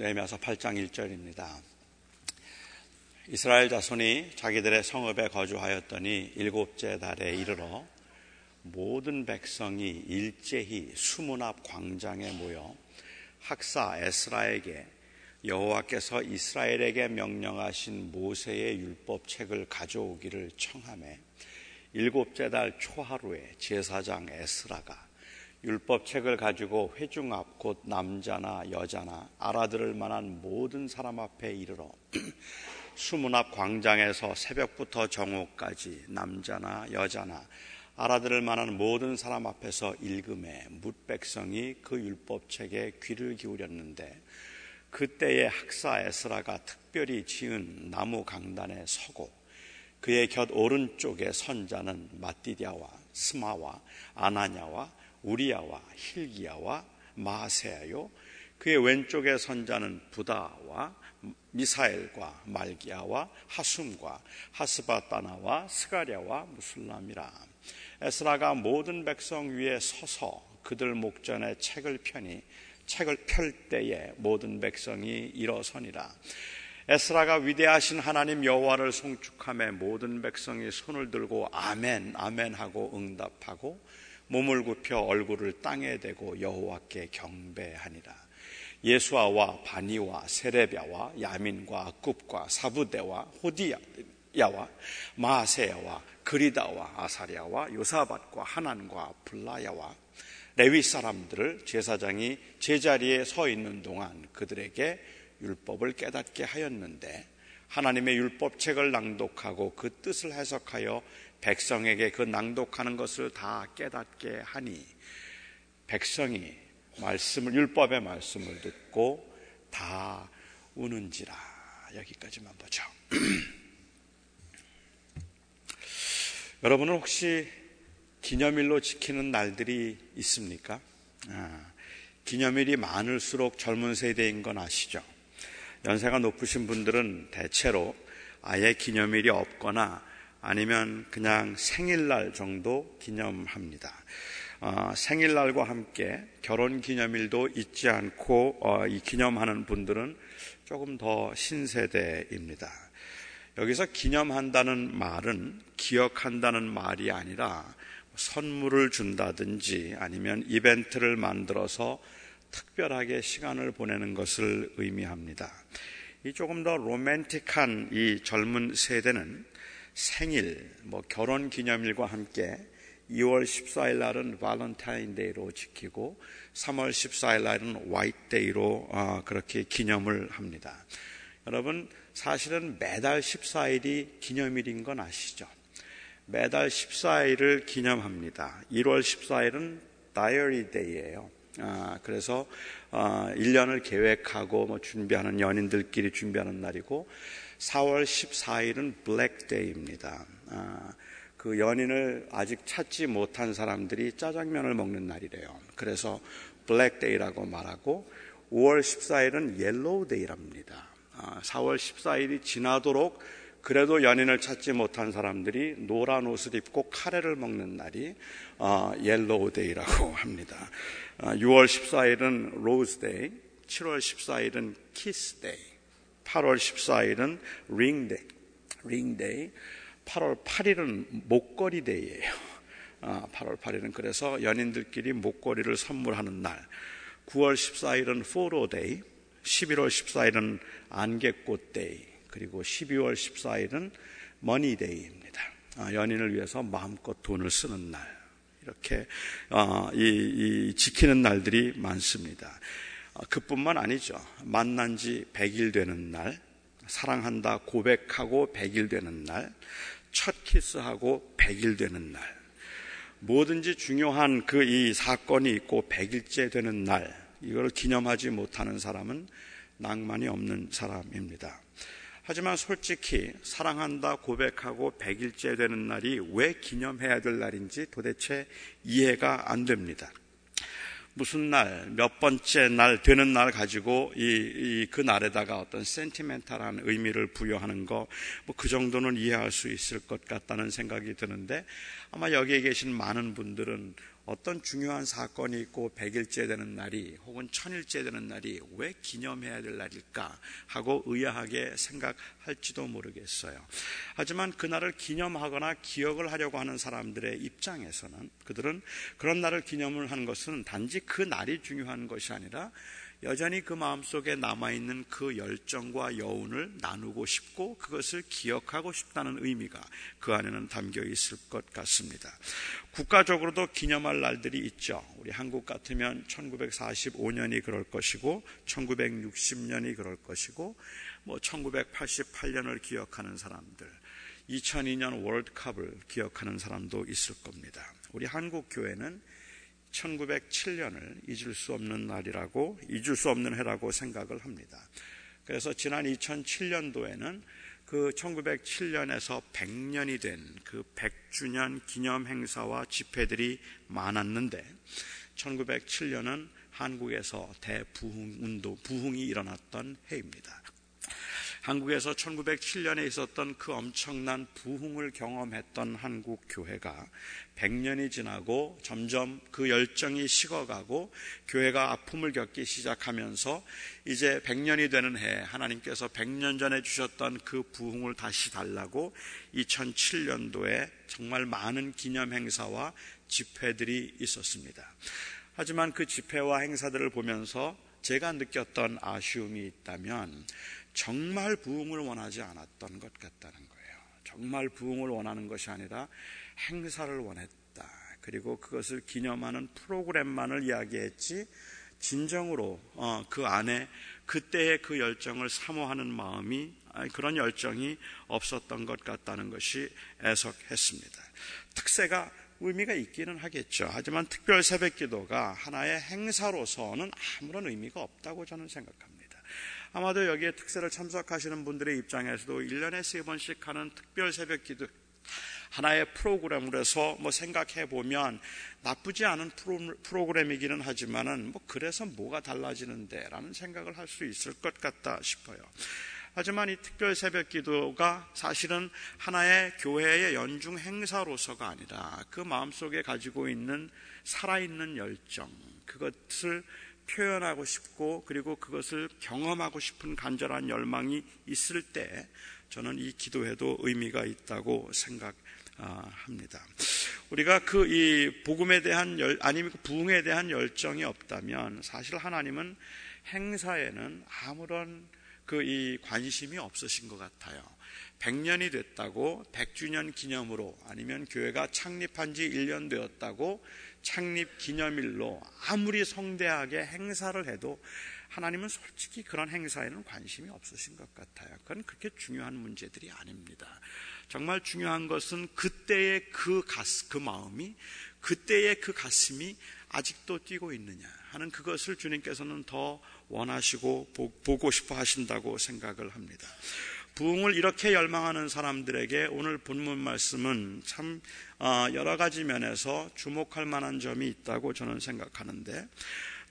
네미서 8장 1절입니다. 이스라엘 자손이 자기들의 성읍에 거주하였더니 일곱째 달에 이르러 모든 백성이 일제히 수문 앞 광장에 모여 학사 에스라에게 여호와께서 이스라엘에게 명령하신 모세의 율법책을 가져오기를 청함에 일곱째 달 초하루에 제사장 에스라가 율법책을 가지고 회중 앞 곧 남자나 여자나 알아들을 만한 모든 사람 앞에 이르러 수문 앞 광장에서 새벽부터 정오까지 남자나 여자나 알아들을 만한 모든 사람 앞에서 읽음에 뭇 백성이 그 율법책에 귀를 기울였는데 그때의 학사 에스라가 특별히 지은 나무 강단에 서고 그의 곁 오른쪽에 선자는 마띠디아와 스마와 아나냐와 우리야와 힐기야와 마세야요 그의 왼쪽에 선 자는 부다와 미사엘과 말기야와 하숨과 하스바따나와 스가랴와 무술람이라 에스라가 모든 백성 위에 서서 그들 목전에 책을 펴니 책을 펼 때에 모든 백성이 일어서니라. 에스라가 위대하신 하나님 여호와를 송축함에 모든 백성이 손을 들고 아멘 아멘 하고 응답하고 몸을 굽혀 얼굴을 땅에 대고 여호와께 경배하니라. 예수아와 바니와 세레비아와 야민과 굽과 사부대와 호디야와 마세야와 그리다와 아사리아와 요사밭과 하난과 블라야와 레위 사람들을 제사장이 제자리에 서 있는 동안 그들에게 율법을 깨닫게 하였는데 하나님의 율법책을 낭독하고 그 뜻을 해석하여 백성에게 그 낭독하는 것을 다 깨닫게 하니 백성이 말씀을 율법의 말씀을 듣고 다 우는지라 여기까지만 보죠. 여러분은 혹시 기념일로 지키는 날들이 있습니까? 아, 기념일이 많을수록 젊은 세대인 건 아시죠? 연세가 높으신 분들은 대체로 아예 기념일이 없거나 아니면 그냥 생일날 정도 기념합니다. 어, 생일날과 함께 결혼 기념일도 잊지 않고 어, 이 기념하는 분들은 조금 더 신세대입니다. 여기서 기념한다는 말은 기억한다는 말이 아니라 선물을 준다든지 아니면 이벤트를 만들어서 특별하게 시간을 보내는 것을 의미합니다. 이 조금 더 로맨틱한 이 젊은 세대는 생일, 뭐 결혼 기념일과 함께 2월 14일 날은 발렌타인데이로 지키고 3월 14일 날은 화이트데이로 어, 그렇게 기념을 합니다. 여러분 사실은 매달 14일이 기념일인 건 아시죠? 매달 14일을 기념합니다. 1월 14일은 다이어리 데이예요. 아, 그래서 아, 1년을 계획하고 뭐 준비하는 연인들끼리 준비하는 날이고 4월 14일은 블랙데이입니다. 아, 그 연인을 아직 찾지 못한 사람들이 짜장면을 먹는 날이래요. 그래서 블랙데이라고 말하고 5월 14일은 옐로우데이랍니다. 4월 14일이 지나도록 그래도 연인을 찾지 못한 사람들이 노란 옷을 입고 카레를 먹는 날이 옐로우데이라고 합니다. 6월 14일은 로즈데이, 7월 14일은 키스데이, 8월 14일은 링데이, 링데이, 8월 8일은 목걸이 데이예요. 8월 8일은 그래서 연인들끼리 목걸이를 선물하는 날. 9월 14일은 포토 데이, 11월 14일은 안개꽃 데이, 그리고 12월 14일은 머니 데이입니다. 아, 연인을 위해서 마음껏 돈을 쓰는 날. 이렇게 어, 이, 이 지키는 날들이 많습니다. 어, 그뿐만 아니죠. 만난 지 100일 되는 날, 사랑한다 고백하고 100일 되는 날, 첫 키스하고 100일 되는 날, 뭐든지 중요한 그 이 사건이 있고 100일째 되는 날, 이걸 기념하지 못하는 사람은 낭만이 없는 사람입니다. 하지만 솔직히 사랑한다 고백하고 100일째 되는 날이 왜 기념해야 될 날인지 도대체 이해가 안 됩니다. 무슨 날, 몇 번째 날 되는 날 가지고 이, 이, 그 날에다가 어떤 센티멘탈한 의미를 부여하는 거, 뭐 그 정도는 이해할 수 있을 것 같다는 생각이 드는데 아마 여기에 계신 많은 분들은 어떤 중요한 사건이 있고 100일째 되는 날이 혹은 1000일째 되는 날이 왜 기념해야 될 날일까 하고 의아하게 생각할지도 모르겠어요. 하지만 그날을 기념하거나 기억을 하려고 하는 사람들의 입장에서는 그들은 그런 날을 기념을 하는 것은 단지 그 날이 중요한 것이 아니라 여전히 그 마음속에 남아있는 그 열정과 여운을 나누고 싶고 그것을 기억하고 싶다는 의미가 그 안에는 담겨 있을 것 같습니다. 국가적으로도 기념할 날들이 있죠. 우리 한국 같으면 1945년이 그럴 것이고 1960년이 그럴 것이고 뭐 1988년을 기억하는 사람들 2002년 월드컵을 기억하는 사람도 있을 겁니다. 우리 한국 교회는 1907년을 잊을 수 없는 날이라고 잊을 수 없는 해라고 생각을 합니다. 그래서 지난 2007년도에는 그 1907년에서 100년이 된 그 100주년 기념 행사와 집회들이 많았는데 1907년은 한국에서 대부흥 운동, 부흥이 일어났던 해입니다. 한국에서 1907년에 있었던 그 엄청난 부흥을 경험했던 한국 교회가 100년이 지나고 점점 그 열정이 식어가고 교회가 아픔을 겪기 시작하면서 이제 100년이 되는 해 하나님께서 100년 전에 주셨던 그 부흥을 다시 달라고 2007년도에 정말 많은 기념 행사와 집회들이 있었습니다. 하지만 그 집회와 행사들을 보면서 제가 느꼈던 아쉬움이 있다면 정말 부흥을 원하지 않았던 것 같다는 거예요. 정말 부흥을 원하는 것이 아니라 행사를 원했다. 그리고 그것을 기념하는 프로그램만을 이야기했지 진정으로 어, 그 안에 그때의 그 열정을 사모하는 마음이 그런 열정이 없었던 것 같다는 것이 애석했습니다. 특세가 의미가 있기는 하겠죠. 하지만 특별 새벽 기도가 하나의 행사로서는 아무런 의미가 없다고 저는 생각합니다. 아마도 여기에 특세를 참석하시는 분들의 입장에서도 1년에 세 번씩 하는 특별 새벽 기도 하나의 프로그램으로 해서 뭐 생각해 보면 나쁘지 않은 프로, 그램이기는 하지만은 뭐 그래서 뭐가 달라지는데라는 생각을 할 수 있을 것 같다 싶어요. 하지만 이 특별 새벽 기도가 사실은 하나의 교회의 연중 행사로서가 아니라 그 마음속에 가지고 있는 살아있는 열정, 그것을 표현하고 싶고 그리고 그것을 경험하고 싶은 간절한 열망이 있을 때 저는 이 기도에도 의미가 있다고 생각합니다. 우리가 그 이 복음에 대한 열, 아니면 그 부흥에 대한 열정이 없다면 사실 하나님은 행사에는 아무런 그 이 관심이 없으신 것 같아요. 100년이 됐다고 100주년 기념으로 아니면 교회가 창립한 지 1년 되었다고 창립 기념일로 아무리 성대하게 행사를 해도 하나님은 솔직히 그런 행사에는 관심이 없으신 것 같아요. 그건 그렇게 중요한 문제들이 아닙니다. 정말 중요한 것은 그때의 그 가스, 그 마음이, 그때의 그 가슴이 아직도 뛰고 있느냐 하는 그것을 주님께서는 더 원하시고 보고 싶어 하신다고 생각을 합니다. 부흥을 이렇게 열망하는 사람들에게 오늘 본문 말씀은 참 어, 여러 가지 면에서 주목할 만한 점이 있다고 저는 생각하는데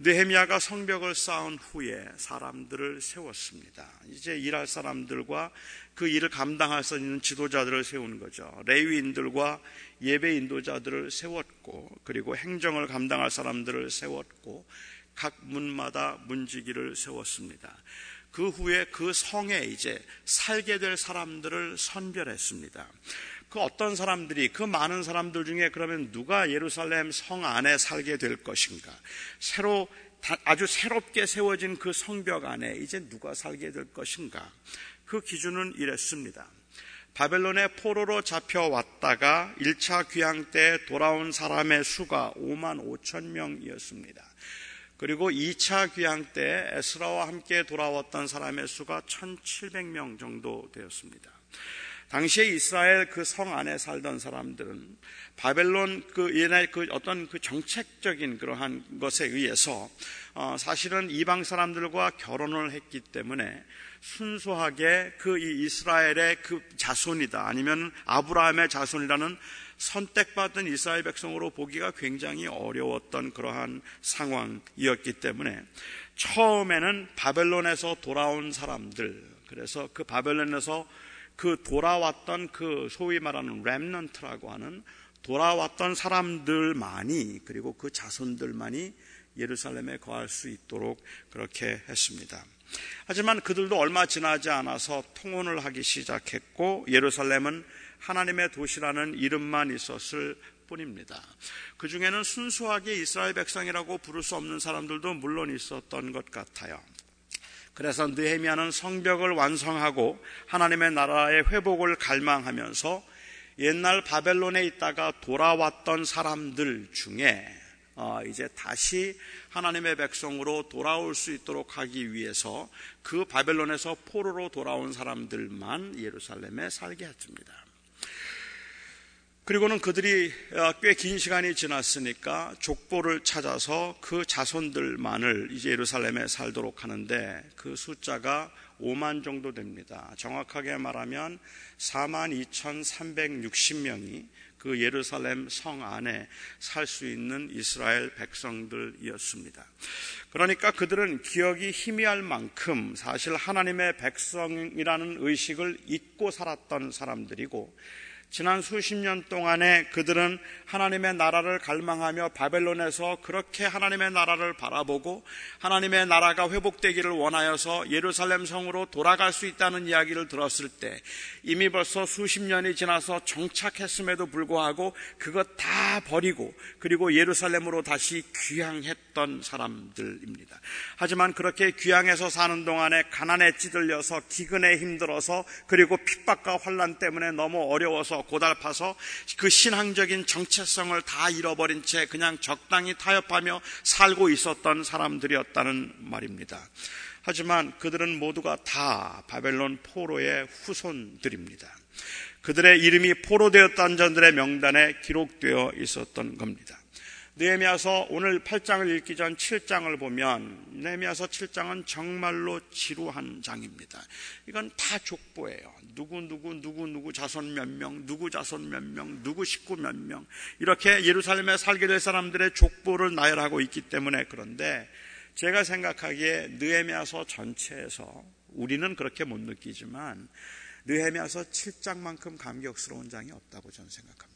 느헤미야가 성벽을 쌓은 후에 사람들을 세웠습니다. 이제 일할 사람들과 그 일을 감당할 수 있는 지도자들을 세운 거죠. 레위인들과 예배 인도자들을 세웠고 그리고 행정을 감당할 사람들을 세웠고 각 문마다 문지기를 세웠습니다. 그 후에 그 성에 이제 살게 될 사람들을 선별했습니다. 그 어떤 사람들이 그 많은 사람들 중에 그러면 누가 예루살렘 성 안에 살게 될 것인가? 새로 아주 새롭게 세워진 그 성벽 안에 이제 누가 살게 될 것인가? 그 기준은 이랬습니다. 바벨론의 포로로 잡혀왔다가 1차 귀향 때 돌아온 사람의 수가 5만 5천 명이었습니다. 그리고 2차 귀향 때 에스라와 함께 돌아왔던 사람의 수가 1,700명 정도 되었습니다. 당시에 이스라엘 그 성 안에 살던 사람들은 바벨론 그 옛날 그 어떤 그 정책적인 그러한 것에 의해서 어 사실은 이방 사람들과 결혼을 했기 때문에 순수하게 그 이 이스라엘의 그 자손이다 아니면 아브라함의 자손이라는 선택받은 이스라엘 백성으로 보기가 굉장히 어려웠던 그러한 상황이었기 때문에 처음에는 바벨론에서 돌아온 사람들, 그래서 그 바벨론에서 그 돌아왔던 그 소위 말하는 렘넌트라고 하는 돌아왔던 사람들만이 그리고 그 자손들만이 예루살렘에 거할 수 있도록 그렇게 했습니다. 하지만 그들도 얼마 지나지 않아서 통혼을 하기 시작했고 예루살렘은 하나님의 도시라는 이름만 있었을 뿐입니다. 그 중에는 순수하게 이스라엘 백성이라고 부를 수 없는 사람들도 물론 있었던 것 같아요. 그래서 느헤미야는 성벽을 완성하고 하나님의 나라의 회복을 갈망하면서 옛날 바벨론에 있다가 돌아왔던 사람들 중에 어, 이제 다시 하나님의 백성으로 돌아올 수 있도록 하기 위해서 그 바벨론에서 포로로 돌아온 사람들만 예루살렘에 살게 했습니다. 그리고는 그들이 어, 꽤긴 시간이 지났으니까 족보를 찾아서 그 자손들만을 이제 예루살렘에 살도록 하는데 그 숫자가 5만 정도 됩니다. 정확하게 말하면 4만 2,360명이 그 예루살렘 성 안에 살 수 있는 이스라엘 백성들이었습니다. 그러니까 그들은 기억이 희미할 만큼 사실 하나님의 백성이라는 의식을 잊고 살았던 사람들이고 지난 수십 년 동안에 그들은 하나님의 나라를 갈망하며 바벨론에서 그렇게 하나님의 나라를 바라보고 하나님의 나라가 회복되기를 원하여서 예루살렘 성으로 돌아갈 수 있다는 이야기를 들었을 때 이미 벌써 수십 년이 지나서 정착했음에도 불구하고 그것 다 버리고 그리고 예루살렘으로 다시 귀향했던 사람들입니다. 하지만 그렇게 귀향해서 사는 동안에 가난에 찌들려서 기근에 힘들어서 그리고 핍박과 환란 때문에 너무 어려워서 고달파서 그 신앙적인 정체성을 다 잃어버린 채 그냥 적당히 타협하며 살고 있었던 사람들이었다는 말입니다. 하지만 그들은 모두가 다 바벨론 포로의 후손들입니다. 그들의 이름이 포로되었던 자들의 명단에 기록되어 있었던 겁니다. 느헤미야서 오늘 8장을 읽기 전 7장을 보면 느헤미야서 7장은 정말로 지루한 장입니다. 이건 다 족보예요. 누구 누구 누구 누구 자손 몇 명, 누구 자손 몇 명, 누구 식구 몇 명. 이렇게 예루살렘에 살게 될 사람들의 족보를 나열하고 있기 때문에 그런데 제가 생각하기에 느헤미야서 전체에서 우리는 그렇게 못 느끼지만 느헤미야서 7장만큼 감격스러운 장이 없다고 저는 생각합니다.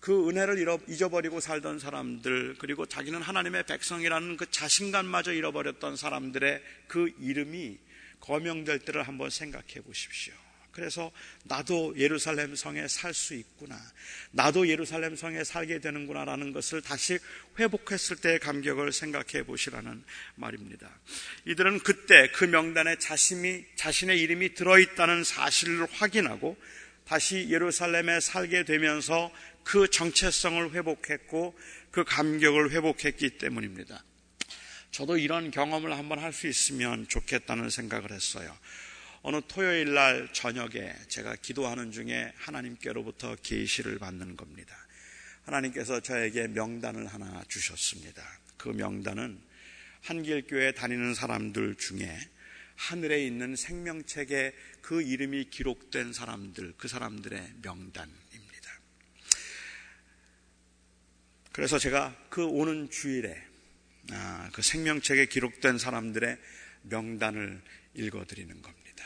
그 은혜를 잊어버리고 살던 사람들, 그리고 자기는 하나님의 백성이라는 그 자신감마저 잃어버렸던 사람들의 그 이름이 거명될 때를 한번 생각해 보십시오. 그래서 나도 예루살렘 성에 살 수 있구나. 나도 예루살렘 성에 살게 되는구나라는 것을 다시 회복했을 때의 감격을 생각해 보시라는 말입니다. 이들은 그때 그 명단에 자신이, 자신의 이름이 들어있다는 사실을 확인하고 다시 예루살렘에 살게 되면서 그 정체성을 회복했고 그 감격을 회복했기 때문입니다. 저도 이런 경험을 한번 할 수 있으면 좋겠다는 생각을 했어요. 어느 토요일 날 저녁에 제가 기도하는 중에 하나님께로부터 계시를 받는 겁니다. 하나님께서 저에게 명단을 하나 주셨습니다. 그 명단은 한길교회 다니는 사람들 중에 하늘에 있는 생명책에 그 이름이 기록된 사람들, 그 사람들의 명단. 그래서 제가 그 오는 주일에 아, 그 생명책에 기록된 사람들의 명단을 읽어드리는 겁니다.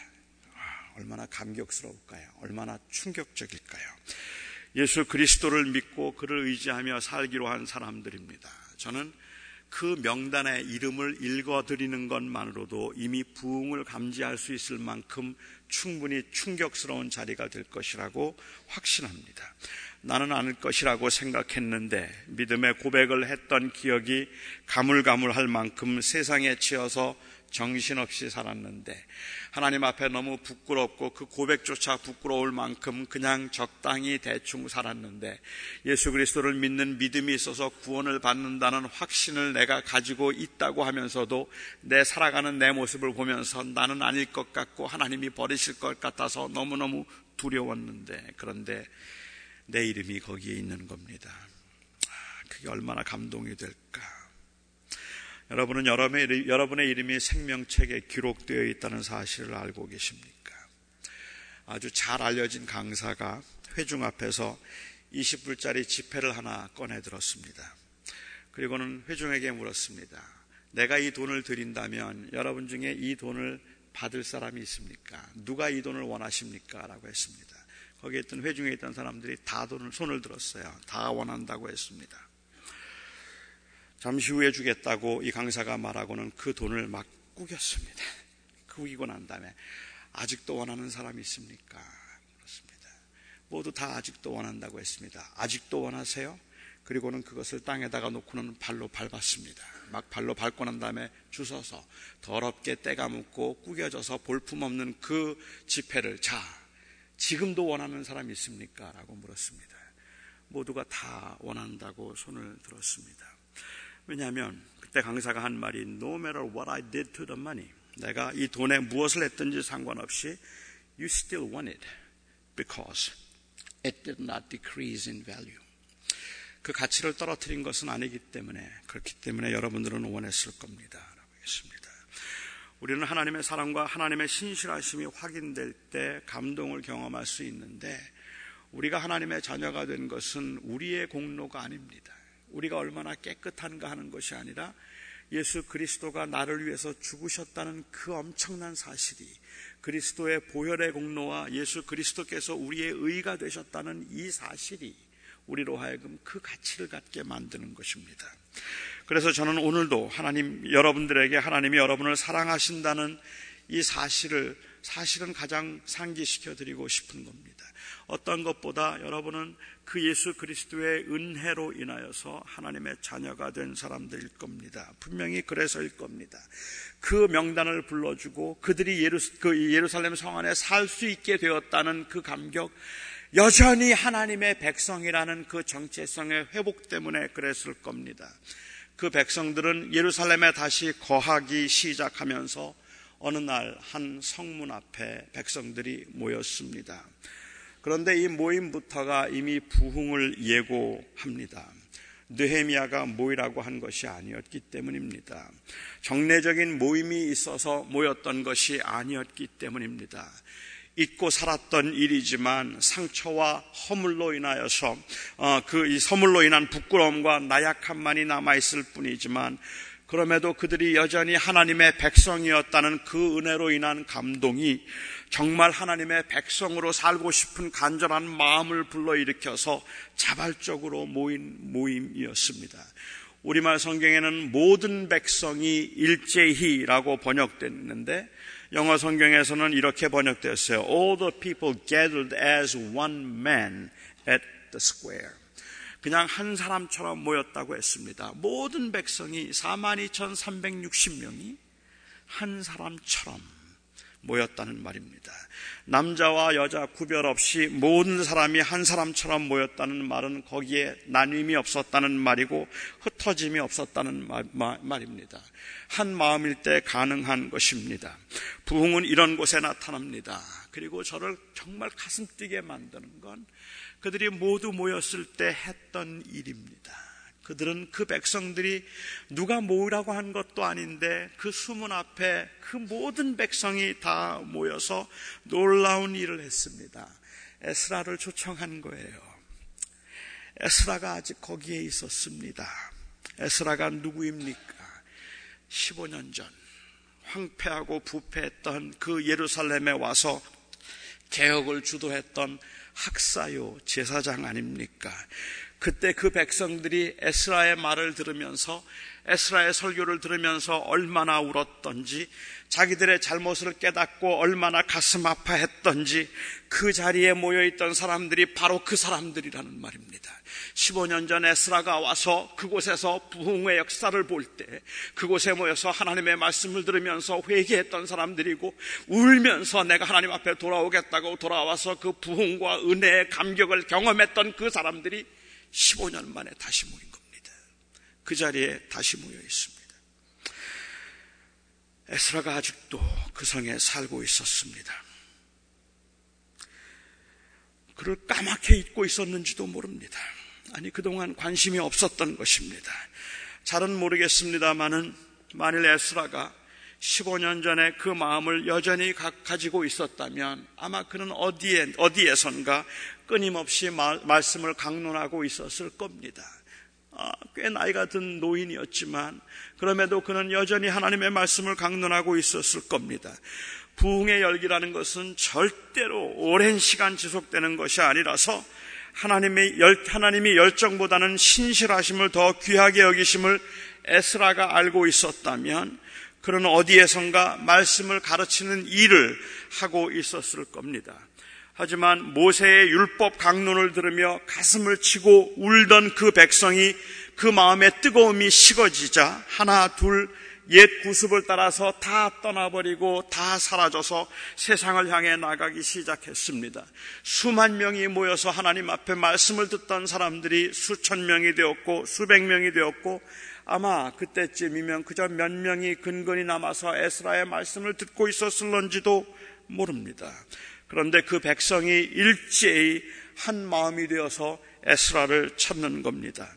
아, 얼마나 감격스러울까요? 얼마나 충격적일까요? 예수 그리스도를 믿고 그를 의지하며 살기로 한 사람들입니다. 저는 그 명단의 이름을 읽어드리는 것만으로도 이미 부흥을 감지할 수 있을 만큼 충분히 충격스러운 자리가 될 것이라고 확신합니다. 나는 아닐 것이라고 생각했는데 믿음의 고백을 했던 기억이 가물가물할 만큼 세상에 치여서 정신없이 살았는데 하나님 앞에 너무 부끄럽고 그 고백조차 부끄러울 만큼 그냥 적당히 대충 살았는데 예수 그리스도를 믿는 믿음이 있어서 구원을 받는다는 확신을 내가 가지고 있다고 하면서도 내 살아가는 내 모습을 보면서 나는 아닐 것 같고 하나님이 버리실 것 같아서 너무너무 두려웠는데 그런데 내 이름이 거기에 있는 겁니다. 아, 그게 얼마나 감동이 될까. 여러분은 여러분의, 여러분의 이름이 생명책에 기록되어 있다는 사실을 알고 계십니까? 아주 잘 알려진 강사가 회중 앞에서 20불짜리 지폐를 하나 꺼내 들었습니다. 그리고는 회중에게 물었습니다. 내가 이 돈을 드린다면 여러분 중에 이 돈을 받을 사람이 있습니까? 누가 이 돈을 원하십니까? 라고 했습니다. 거기에 있던 회중에 있던 사람들이 다 손을 들었어요. 다 원한다고 했습니다. 잠시 후에 주겠다고 이 강사가 말하고는 그 돈을 막 꾸겼습니다. 꾸기고 난 다음에 아직도 원하는 사람이 있습니까? 그렇습니다. 모두 다 아직도 원한다고 했습니다. 아직도 원하세요? 그리고는 그것을 땅에다가 놓고는 발로 밟았습니다. 막 발로 밟고 난 다음에 주워서 더럽게 때가 묻고 꾸겨져서 볼품없는 그 지폐를 자 지금도 원하는 사람이 있습니까? 라고 물었습니다. 모두가 다 원한다고 손을 들었습니다. 왜냐하면 그때 강사가 한 말이 No matter what I did to the money 내가 이 돈에 무엇을 했든지 상관없이 You still want it because it did not decrease in value 그 가치를 떨어뜨린 것은 아니기 때문에 그렇기 때문에 여러분들은 원했을 겁니다. 라고 했습니다. 우리는 하나님의 사랑과 하나님의 신실하심이 확인될 때 감동을 경험할 수 있는데 우리가 하나님의 자녀가 된 것은 우리의 공로가 아닙니다. 우리가 얼마나 깨끗한가 하는 것이 아니라 예수 그리스도가 나를 위해서 죽으셨다는 그 엄청난 사실이 그리스도의 보혈의 공로와 예수 그리스도께서 우리의 의가 되셨다는 이 사실이 우리로 하여금 그 가치를 갖게 만드는 것입니다. 그래서 저는 오늘도 하나님 여러분들에게 하나님이 여러분을 사랑하신다는 이 사실을 사실은 가장 상기시켜 드리고 싶은 겁니다. 어떤 것보다 여러분은 그 예수 그리스도의 은혜로 인하여서 하나님의 자녀가 된 사람들일 겁니다. 분명히 그래서일 겁니다. 그 명단을 불러주고 그들이 예루, 그 예루살렘 성 안에 살 수 있게 되었다는 그 감격, 여전히 하나님의 백성이라는 그 정체성의 회복 때문에 그랬을 겁니다. 그 백성들은 예루살렘에 다시 거하기 시작하면서 어느 날 한 성문 앞에 백성들이 모였습니다. 그런데 이 모임부터가 이미 부흥을 예고합니다. 느헤미야가 모이라고 한 것이 아니었기 때문입니다. 정례적인 모임이 있어서 모였던 것이 아니었기 때문입니다. 잊고 살았던 일이지만 상처와 허물로 인하여서 어, 그이 서물로 인한 부끄러움과 나약함만이 남아 있을 뿐이지만 그럼에도 그들이 여전히 하나님의 백성이었다는 그 은혜로 인한 감동이 정말 하나님의 백성으로 살고 싶은 간절한 마음을 불러일으켜서 자발적으로 모인 모임이었습니다. 우리말 성경에는 모든 백성이 일제히라고 번역됐는데 영어 성경에서는 이렇게 번역되었어요. All the people gathered as one man at the square. 그냥 한 사람처럼 모였다고 했습니다. 모든 백성이 42,360명이 한 사람처럼 모였다는 말입니다. 남자와 여자 구별 없이 모든 사람이 한 사람처럼 모였다는 말은 거기에 나눔이 없었다는 말이고 흩어짐이 없었다는 말, 입니다한 마음일 때 가능한 것입니다. 부흥은 이런 곳에 나타납니다. 그리고 저를 정말 가슴 뛰게 만드는 건 그들이 모두 모였을 때 했던 일입니다. 그들은 그 백성들이 누가 모으라고 한 것도 아닌데 그 수문 앞에 그 모든 백성이 다 모여서 놀라운 일을 했습니다. 에스라를 초청한 거예요. 에스라가 아직 거기에 있었습니다. 에스라가 누구입니까? 15년 전 황폐하고 부패했던 그 예루살렘에 와서 개혁을 주도했던 학사요 제사장 아닙니까? 그때 그 백성들이 에스라의 말을 들으면서 에스라의 설교를 들으면서 얼마나 울었던지 자기들의 잘못을 깨닫고 얼마나 가슴 아파했던지 그 자리에 모여있던 사람들이 바로 그 사람들이라는 말입니다. 15년 전 에스라가 와서 그곳에서 부흥의 역사를 볼 때 그곳에 모여서 하나님의 말씀을 들으면서 회개했던 사람들이고 울면서 내가 하나님 앞에 돌아오겠다고 돌아와서 그 부흥과 은혜의 감격을 경험했던 그 사람들이 15년 만에 다시 모인 겁니다. 그 자리에 다시 모여 있습니다. 에스라가 아직도 그 성에 살고 있었습니다. 그를 까맣게 잊고 있었는지도 모릅니다. 아니, 그동안 관심이 없었던 것입니다. 잘은 모르겠습니다만은 만일 에스라가 15년 전에 그 마음을 여전히 가지고 있었다면 아마 그는 어디에, 어디에선가 끊임없이 말, 말씀을 강론하고 있었을 겁니다. 꽤 나이가 든 노인이었지만 그럼에도 그는 여전히 하나님의 말씀을 강론하고 있었을 겁니다. 부흥의 열기라는 것은 절대로 오랜 시간 지속되는 것이 아니라서 하나님의 열, 하나님이 열정보다는 신실하심을 더 귀하게 여기심을 에스라가 알고 있었다면 그는 어디에선가 말씀을 가르치는 일을 하고 있었을 겁니다. 하지만 모세의 율법 강론을 들으며 가슴을 치고 울던 그 백성이 그 마음의 뜨거움이 식어지자 하나 둘 옛 구습을 따라서 다 떠나버리고 다 사라져서 세상을 향해 나가기 시작했습니다. 수만 명이 모여서 하나님 앞에 말씀을 듣던 사람들이 수천 명이 되었고 수백 명이 되었고 아마 그때쯤이면 그저 몇 명이 근근히 남아서 에스라의 말씀을 듣고 있었을런지도 모릅니다. 그런데 그 백성이 일제히 한 마음이 되어서 에스라를 찾는 겁니다.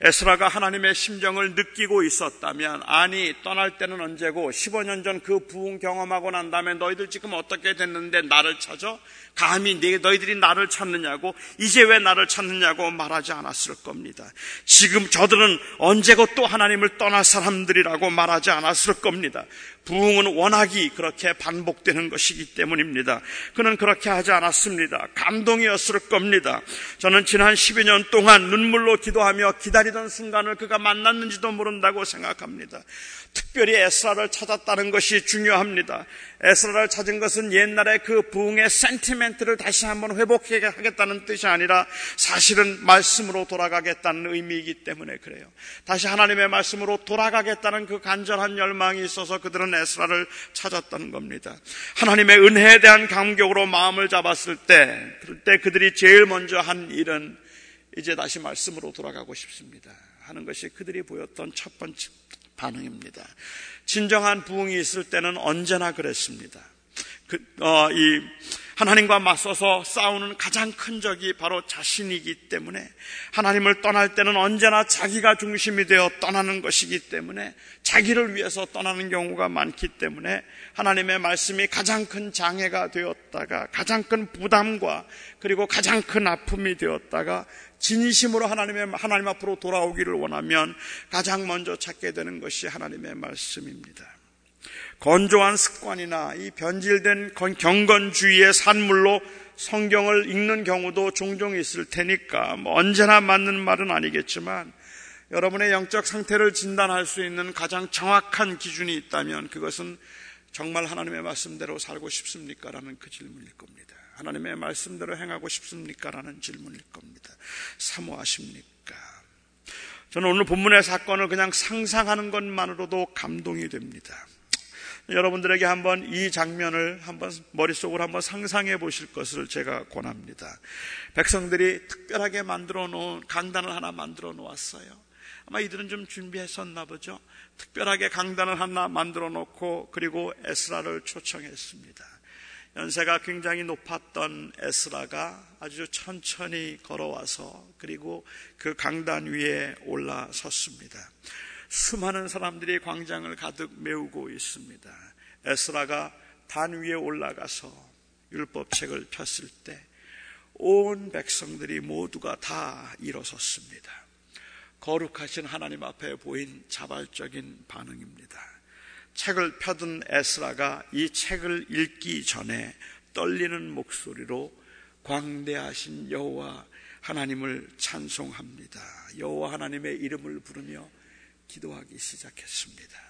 에스라가 하나님의 심정을 느끼고 있었다면 아니 떠날 때는 언제고 15년 전 그 부흥 경험하고 난 다음에 너희들 지금 어떻게 됐는데 나를 찾아? 감히 너희들이 나를 찾느냐고 이제 왜 나를 찾느냐고 말하지 않았을 겁니다. 지금 저들은 언제고 또 하나님을 떠날 사람들이라고 말하지 않았을 겁니다. 부흥은 워낙이 그렇게 반복되는 것이기 때문입니다. 그는 그렇게 하지 않았습니다. 감동이었을 겁니다. 저는 지난 12년 동안 눈물로 기도하며 기다리던 순간을 그가 만났는지도 모른다고 생각합니다. 특별히 에스라를 찾았다는 것이 중요합니다. 에스라를 찾은 것은 옛날에 그 부흥의 센티멘트를 다시 한번 회복하겠다는 뜻이 아니라 사실은 말씀으로 돌아가겠다는 의미이기 때문에 그래요. 다시 하나님의 말씀으로 돌아가겠다는 그 간절한 열망이 있어서 그들은 에스라를 찾았던 겁니다. 하나님의 은혜에 대한 감격으로 마음을 잡았을 때, 그때 그들이 제일 먼저 한 일은 이제 다시 말씀으로 돌아가고 싶습니다. 하는 것이 그들이 보였던 첫 번째 반응입니다. 진정한 부흥이 있을 때는 언제나 그랬습니다. 그, 어, 이 하나님과 맞서서 싸우는 가장 큰 적이 바로 자신이기 때문에 하나님을 떠날 때는 언제나 자기가 중심이 되어 떠나는 것이기 때문에 자기를 위해서 떠나는 경우가 많기 때문에 하나님의 말씀이 가장 큰 장애가 되었다가 가장 큰 부담과 그리고 가장 큰 아픔이 되었다가 진심으로 하나님의 하나님 앞으로 돌아오기를 원하면 가장 먼저 찾게 되는 것이 하나님의 말씀입니다. 건조한 습관이나 이 변질된 경건주의의 산물로 성경을 읽는 경우도 종종 있을 테니까 뭐 언제나 맞는 말은 아니겠지만 여러분의 영적 상태를 진단할 수 있는 가장 정확한 기준이 있다면 그것은 정말 하나님의 말씀대로 살고 싶습니까? 라는 그 질문일 겁니다. 하나님의 말씀대로 행하고 싶습니까? 라는 질문일 겁니다. 사모하십니까? 저는 오늘 본문의 사건을 그냥 상상하는 것만으로도 감동이 됩니다. 여러분들에게 한번 이 장면을 한번 머릿속으로 한번 상상해 보실 것을 제가 권합니다. 백성들이 특별하게 만들어 놓은 강단을 하나 만들어 놓았어요. 아마 이들은 좀 준비했었나 보죠. 특별하게 강단을 하나 만들어 놓고 그리고 에스라를 초청했습니다. 연세가 굉장히 높았던 에스라가 아주 천천히 걸어와서 그리고 그 강단 위에 올라섰습니다. 수많은 사람들이 광장을 가득 메우고 있습니다. 에스라가 단 위에 올라가서 율법책을 폈을 때 온 백성들이 모두가 다 일어섰습니다. 거룩하신 하나님 앞에 보인 자발적인 반응입니다. 책을 펴둔 에스라가 이 책을 읽기 전에 떨리는 목소리로 광대하신 여호와 하나님을 찬송합니다. 여호와 하나님의 이름을 부르며 기도하기 시작했습니다.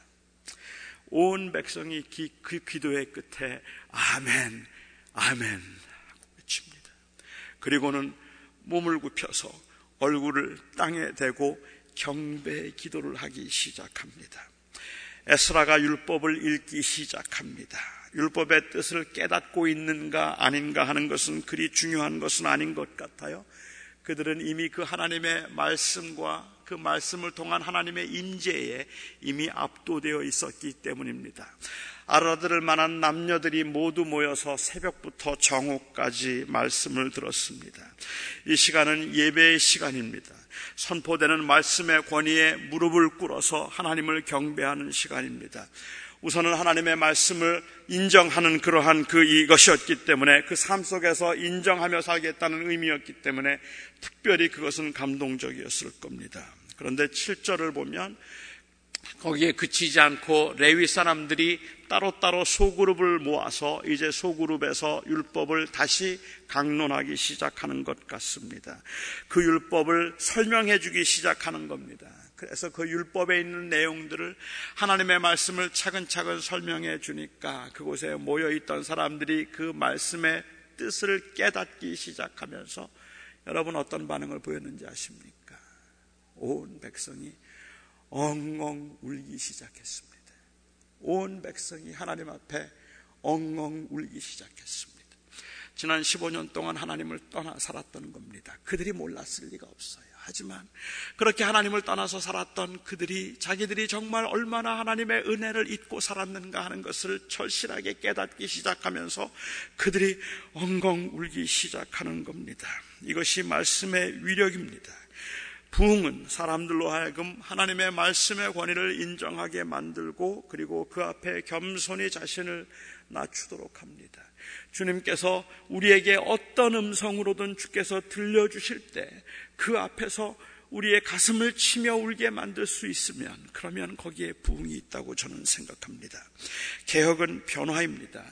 온 백성이 기, 그 기도의 끝에 아멘, 아멘 하고 외칩니다. 그리고는 몸을 굽혀서 얼굴을 땅에 대고 경배의 기도를 하기 시작합니다. 에스라가 율법을 읽기 시작합니다. 율법의 뜻을 깨닫고 있는가 아닌가 하는 것은 그리 중요한 것은 아닌 것 같아요. 그들은 이미 그 하나님의 말씀과 그 말씀을 통한 하나님의 임재에 이미 압도되어 있었기 때문입니다. 알아들을 만한 남녀들이 모두 모여서 새벽부터 정오까지 말씀을 들었습니다. 이 시간은 예배의 시간입니다. 선포되는 말씀의 권위에 무릎을 꿇어서 하나님을 경배하는 시간입니다. 우선은 하나님의 말씀을 인정하는 그러한 그 이것이었기 때문에 그 삶 속에서 인정하며 살겠다는 의미였기 때문에 특별히 그것은 감동적이었을 겁니다. 그런데 7절을 보면 거기에 그치지 않고 레위 사람들이 따로따로 소그룹을 모아서 이제 소그룹에서 율법을 다시 강론하기 시작하는 것 같습니다. 그 율법을 설명해 주기 시작하는 겁니다. 그래서 그 율법에 있는 내용들을 하나님의 말씀을 차근차근 설명해 주니까 그곳에 모여 있던 사람들이 그 말씀의 뜻을 깨닫기 시작하면서 여러분 어떤 반응을 보였는지 아십니까? 온 백성이 엉엉 울기 시작했습니다. 온 백성이 하나님 앞에 엉엉 울기 시작했습니다. 지난 15년 동안 하나님을 떠나 살았던 겁니다. 그들이 몰랐을 리가 없어요. 하지만 그렇게 하나님을 떠나서 살았던 그들이 자기들이 정말 얼마나 하나님의 은혜를 잊고 살았는가 하는 것을 절실하게 깨닫기 시작하면서 그들이 엉엉 울기 시작하는 겁니다. 이것이 말씀의 위력입니다. 부흥은 사람들로 하여금 하나님의 말씀의 권위를 인정하게 만들고 그리고 그 앞에 겸손히 자신을 낮추도록 합니다. 주님께서 우리에게 어떤 음성으로든 주께서 들려주실 때 그 앞에서 우리의 가슴을 치며 울게 만들 수 있으면 그러면 거기에 부흥이 있다고 저는 생각합니다. 개혁은 변화입니다.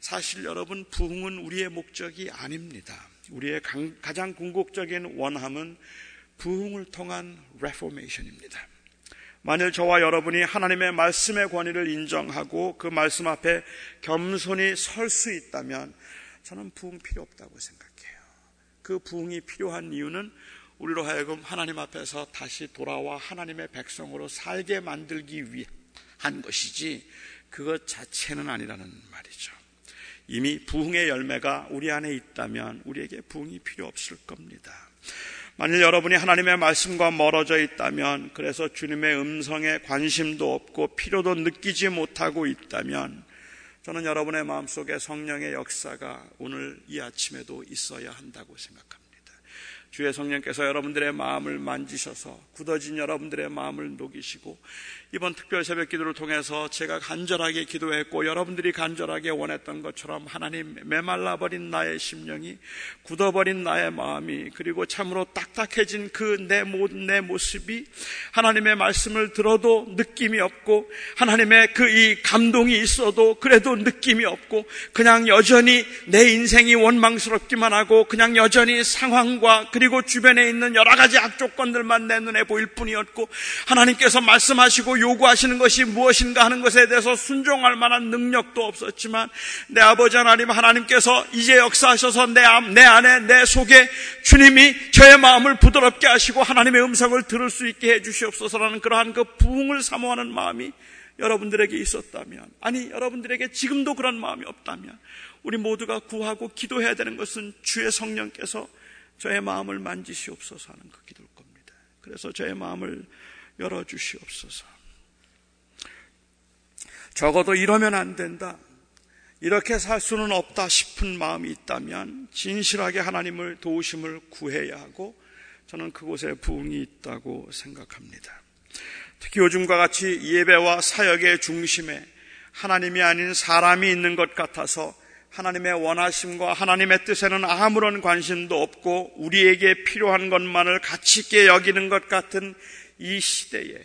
사실 여러분 부흥은 우리의 목적이 아닙니다. 우리의 가장 궁극적인 원함은 부흥을 통한 레포메이션입니다. 만일 저와 여러분이 하나님의 말씀의 권위를 인정하고 그 말씀 앞에 겸손히 설 수 있다면 저는 부흥 필요 없다고 생각해요. 그 부흥이 필요한 이유는 우리로 하여금 하나님 앞에서 다시 돌아와 하나님의 백성으로 살게 만들기 위한 것이지 그것 자체는 아니라는 말이죠. 이미 부흥의 열매가 우리 안에 있다면 우리에게 부흥이 필요 없을 겁니다. 만일 여러분이 하나님의 말씀과 멀어져 있다면, 그래서 주님의 음성에 관심도 없고 필요도 느끼지 못하고 있다면, 저는 여러분의 마음속에 성령의 역사가 오늘 이 아침에도 있어야 한다고 생각합니다. 주의 성령께서 여러분들의 마음을 만지셔서 굳어진 여러분들의 마음을 녹이시고 이번 특별 새벽 기도를 통해서 제가 간절하게 기도했고 여러분들이 간절하게 원했던 것처럼 하나님 메말라 버린 나의 심령이 굳어버린 나의 마음이 그리고 참으로 딱딱해진 그 내 내 모습이 하나님의 말씀을 들어도 느낌이 없고 하나님의 그 이 감동이 있어도 그래도 느낌이 없고 그냥 여전히 내 인생이 원망스럽기만 하고 그냥 여전히 상황과 그리고 주변에 있는 여러 가지 악조건들만 내 눈에 보일 뿐이었고 하나님께서 말씀하시고 요구하시는 것이 무엇인가 하는 것에 대해서 순종할 만한 능력도 없었지만 내 아버지 하나님 하나님께서 이제 역사하셔서 내, 내 안에 내 속에 주님이 저의 마음을 부드럽게 하시고 하나님의 음성을 들을 수 있게 해 주시옵소서라는 그러한 그 부흥을 사모하는 마음이 여러분들에게 있었다면 아니 여러분들에게 지금도 그런 마음이 없다면 우리 모두가 구하고 기도해야 되는 것은 주의 성령께서 저의 마음을 만지시옵소서 하는 그 기도일 겁니다. 그래서 저의 마음을 열어주시옵소서. 적어도 이러면 안 된다. 이렇게 살 수는 없다 싶은 마음이 있다면 진실하게 하나님을 도우심을 구해야 하고 저는 그곳에 부흥이 있다고 생각합니다. 특히 요즘과 같이 예배와 사역의 중심에 하나님이 아닌 사람이 있는 것 같아서 하나님의 원하심과 하나님의 뜻에는 아무런 관심도 없고 우리에게 필요한 것만을 가치 있게 여기는 것 같은 이 시대에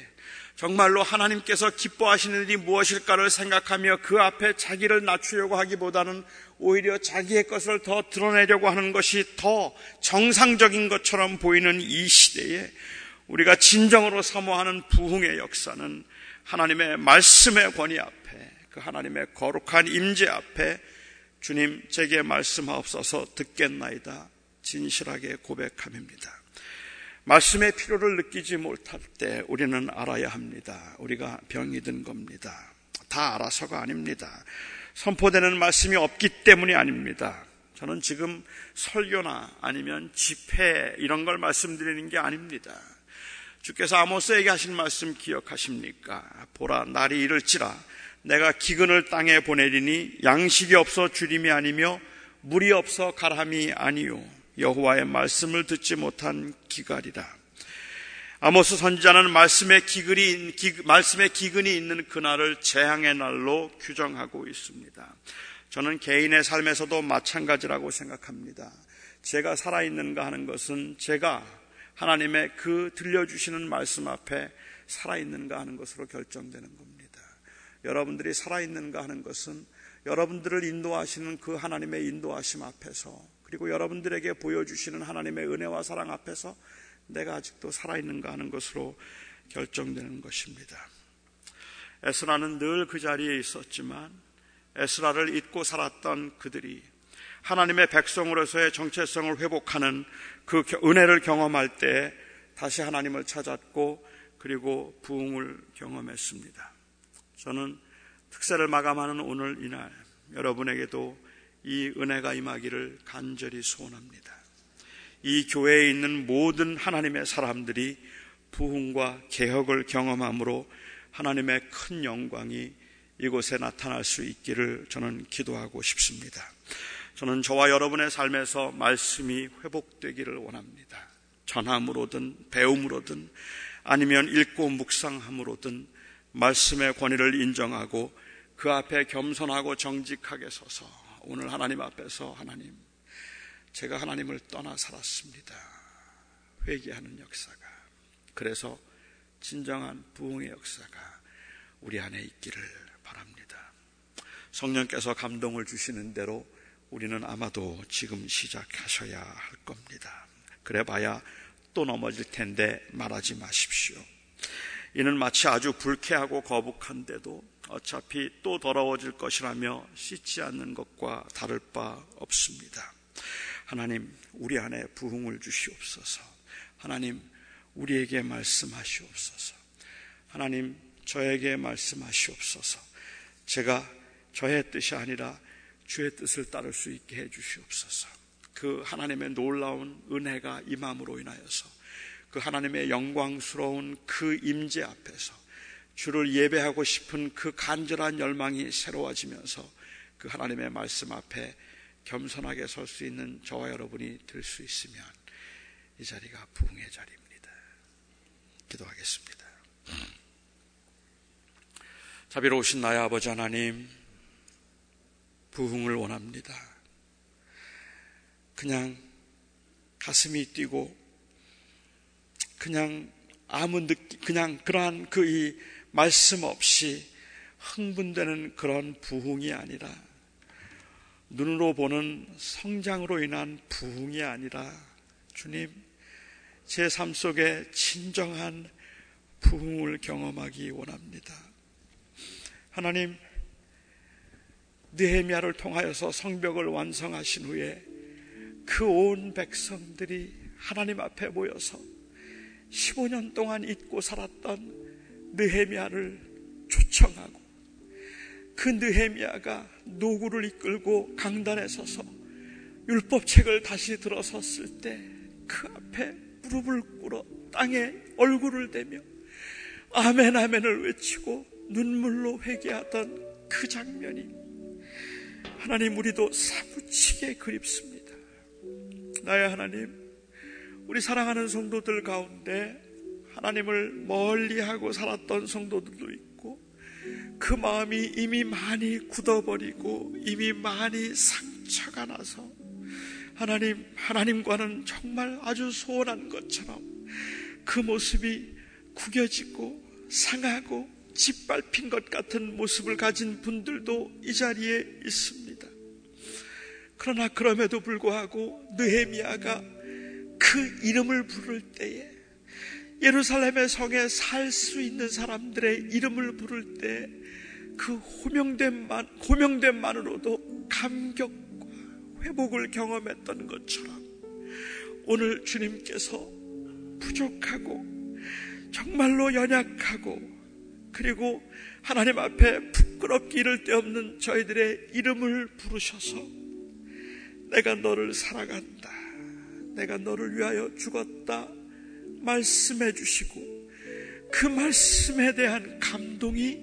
정말로 하나님께서 기뻐하시는 일이 무엇일까를 생각하며 그 앞에 자기를 낮추려고 하기보다는 오히려 자기의 것을 더 드러내려고 하는 것이 더 정상적인 것처럼 보이는 이 시대에 우리가 진정으로 사모하는 부흥의 역사는 하나님의 말씀의 권위 앞에 그 하나님의 거룩한 임재 앞에 주님 제게 말씀하옵소서 듣겠나이다 진실하게 고백함입니다. 말씀의 필요를 느끼지 못할 때 우리는 알아야 합니다. 우리가 병이 든 겁니다. 다 알아서가 아닙니다. 선포되는 말씀이 없기 때문이 아닙니다. 저는 지금 설교나 아니면 집회 이런 걸 말씀드리는 게 아닙니다. 주께서 아모스에게 하신 말씀 기억하십니까? 보라, 날이 이를지라 내가 기근을 땅에 보내리니 양식이 없어 주림이 아니며 물이 없어 가람이 아니요. 여호와의 말씀을 듣지 못한 기갈이라. 아모스 선지자는 말씀의 기근이, 기, 말씀의 기근이 있는 그날을 재앙의 날로 규정하고 있습니다. 저는 개인의 삶에서도 마찬가지라고 생각합니다. 제가 살아있는가 하는 것은 제가 하나님의 그 들려주시는 말씀 앞에 살아있는가 하는 것으로 결정되는 겁니다. 여러분들이 살아있는가 하는 것은 여러분들을 인도하시는 그 하나님의 인도하심 앞에서 그리고 여러분들에게 보여주시는 하나님의 은혜와 사랑 앞에서 내가 아직도 살아있는가 하는 것으로 결정되는 것입니다. 에스라는 늘 그 자리에 있었지만 에스라를 잊고 살았던 그들이 하나님의 백성으로서의 정체성을 회복하는 그 은혜를 경험할 때 다시 하나님을 찾았고 그리고 부흥을 경험했습니다. 저는 특세를 마감하는 오늘 이날 여러분에게도 이 은혜가 임하기를 간절히 소원합니다. 이 교회에 있는 모든 하나님의 사람들이 부흥과 개혁을 경험함으로 하나님의 큰 영광이 이곳에 나타날 수 있기를 저는 기도하고 싶습니다. 저는 저와 여러분의 삶에서 말씀이 회복되기를 원합니다. 전함으로든 배움으로든 아니면 읽고 묵상함으로든 말씀의 권위를 인정하고 그 앞에 겸손하고 정직하게 서서 오늘 하나님 앞에서 하나님 제가 하나님을 떠나 살았습니다. 회개하는 역사가 그래서 진정한 부흥의 역사가 우리 안에 있기를 바랍니다. 성령께서 감동을 주시는 대로 우리는 아마도 지금 시작하셔야 할 겁니다. 그래 봐야 또 넘어질 텐데 말하지 마십시오. 이는 마치 아주 불쾌하고 거북한데도 어차피 또 더러워질 것이라며 씻지 않는 것과 다를 바 없습니다. 하나님, 우리 안에 부흥을 주시옵소서. 하나님, 우리에게 말씀하시옵소서. 하나님, 저에게 말씀하시옵소서. 제가 저의 뜻이 아니라 주의 뜻을 따를 수 있게 해 주시옵소서. 그 하나님의 놀라운 은혜가 임함으로 인하여서 그 하나님의 영광스러운 그 임재 앞에서 주를 예배하고 싶은 그 간절한 열망이 새로워지면서 그 하나님의 말씀 앞에 겸손하게 설 수 있는 저와 여러분이 될 수 있으면 이 자리가 부흥의 자리입니다. 기도하겠습니다. 자비로우신 나의 아버지 하나님, 부흥을 원합니다. 그냥 가슴이 뛰고 그냥 아무 느낌, 그냥 그러한 그 이 말씀 없이 흥분되는 그런 부흥이 아니라 눈으로 보는 성장으로 인한 부흥이 아니라 주님, 제 삶 속에 진정한 부흥을 경험하기 원합니다. 하나님, 느헤미야를 통하여서 성벽을 완성하신 후에 그 온 백성들이 하나님 앞에 모여서 15년 동안 잊고 살았던 느헤미야를 초청하고 그 느헤미야가 노구를 이끌고 강단에 서서 율법책을 다시 들어섰을 때 그 앞에 무릎을 꿇어 땅에 얼굴을 대며 아멘 아멘을 외치고 눈물로 회개하던 그 장면이 하나님 우리도 사무치게 그립습니다. 나의 하나님, 우리 사랑하는 성도들 가운데 하나님을 멀리하고 살았던 성도들도 있고 그 마음이 이미 많이 굳어버리고 이미 많이 상처가 나서 하나님, 하나님과는 정말 아주 소원한 것처럼 그 모습이 구겨지고 상하고 짓밟힌 것 같은 모습을 가진 분들도 이 자리에 있습니다. 그러나 그럼에도 불구하고 느헤미야가 그 이름을 부를 때에 예루살렘의 성에 살 수 있는 사람들의 이름을 부를 때 그 호명됨만 호명됨만으로도 감격과 회복을 경험했던 것처럼 오늘 주님께서 부족하고 정말로 연약하고 그리고 하나님 앞에 부끄럽기 이를 데 없는 저희들의 이름을 부르셔서 내가 너를 사랑한다. 내가 너를 위하여 죽었다. 말씀해 주시고 그 말씀에 대한 감동이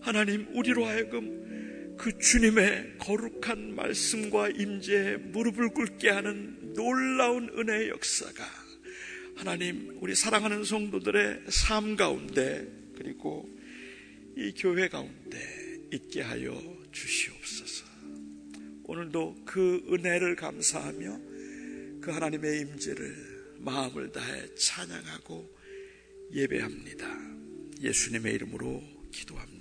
하나님 우리로 하여금 그 주님의 거룩한 말씀과 임재에 무릎을 꿇게 하는 놀라운 은혜의 역사가 하나님 우리 사랑하는 성도들의 삶 가운데 그리고 이 교회 가운데 있게 하여 주시옵소서. 오늘도 그 은혜를 감사하며 그 하나님의 임재를 마음을 다해 찬양하고 예배합니다. 예수님의 이름으로 기도합니다.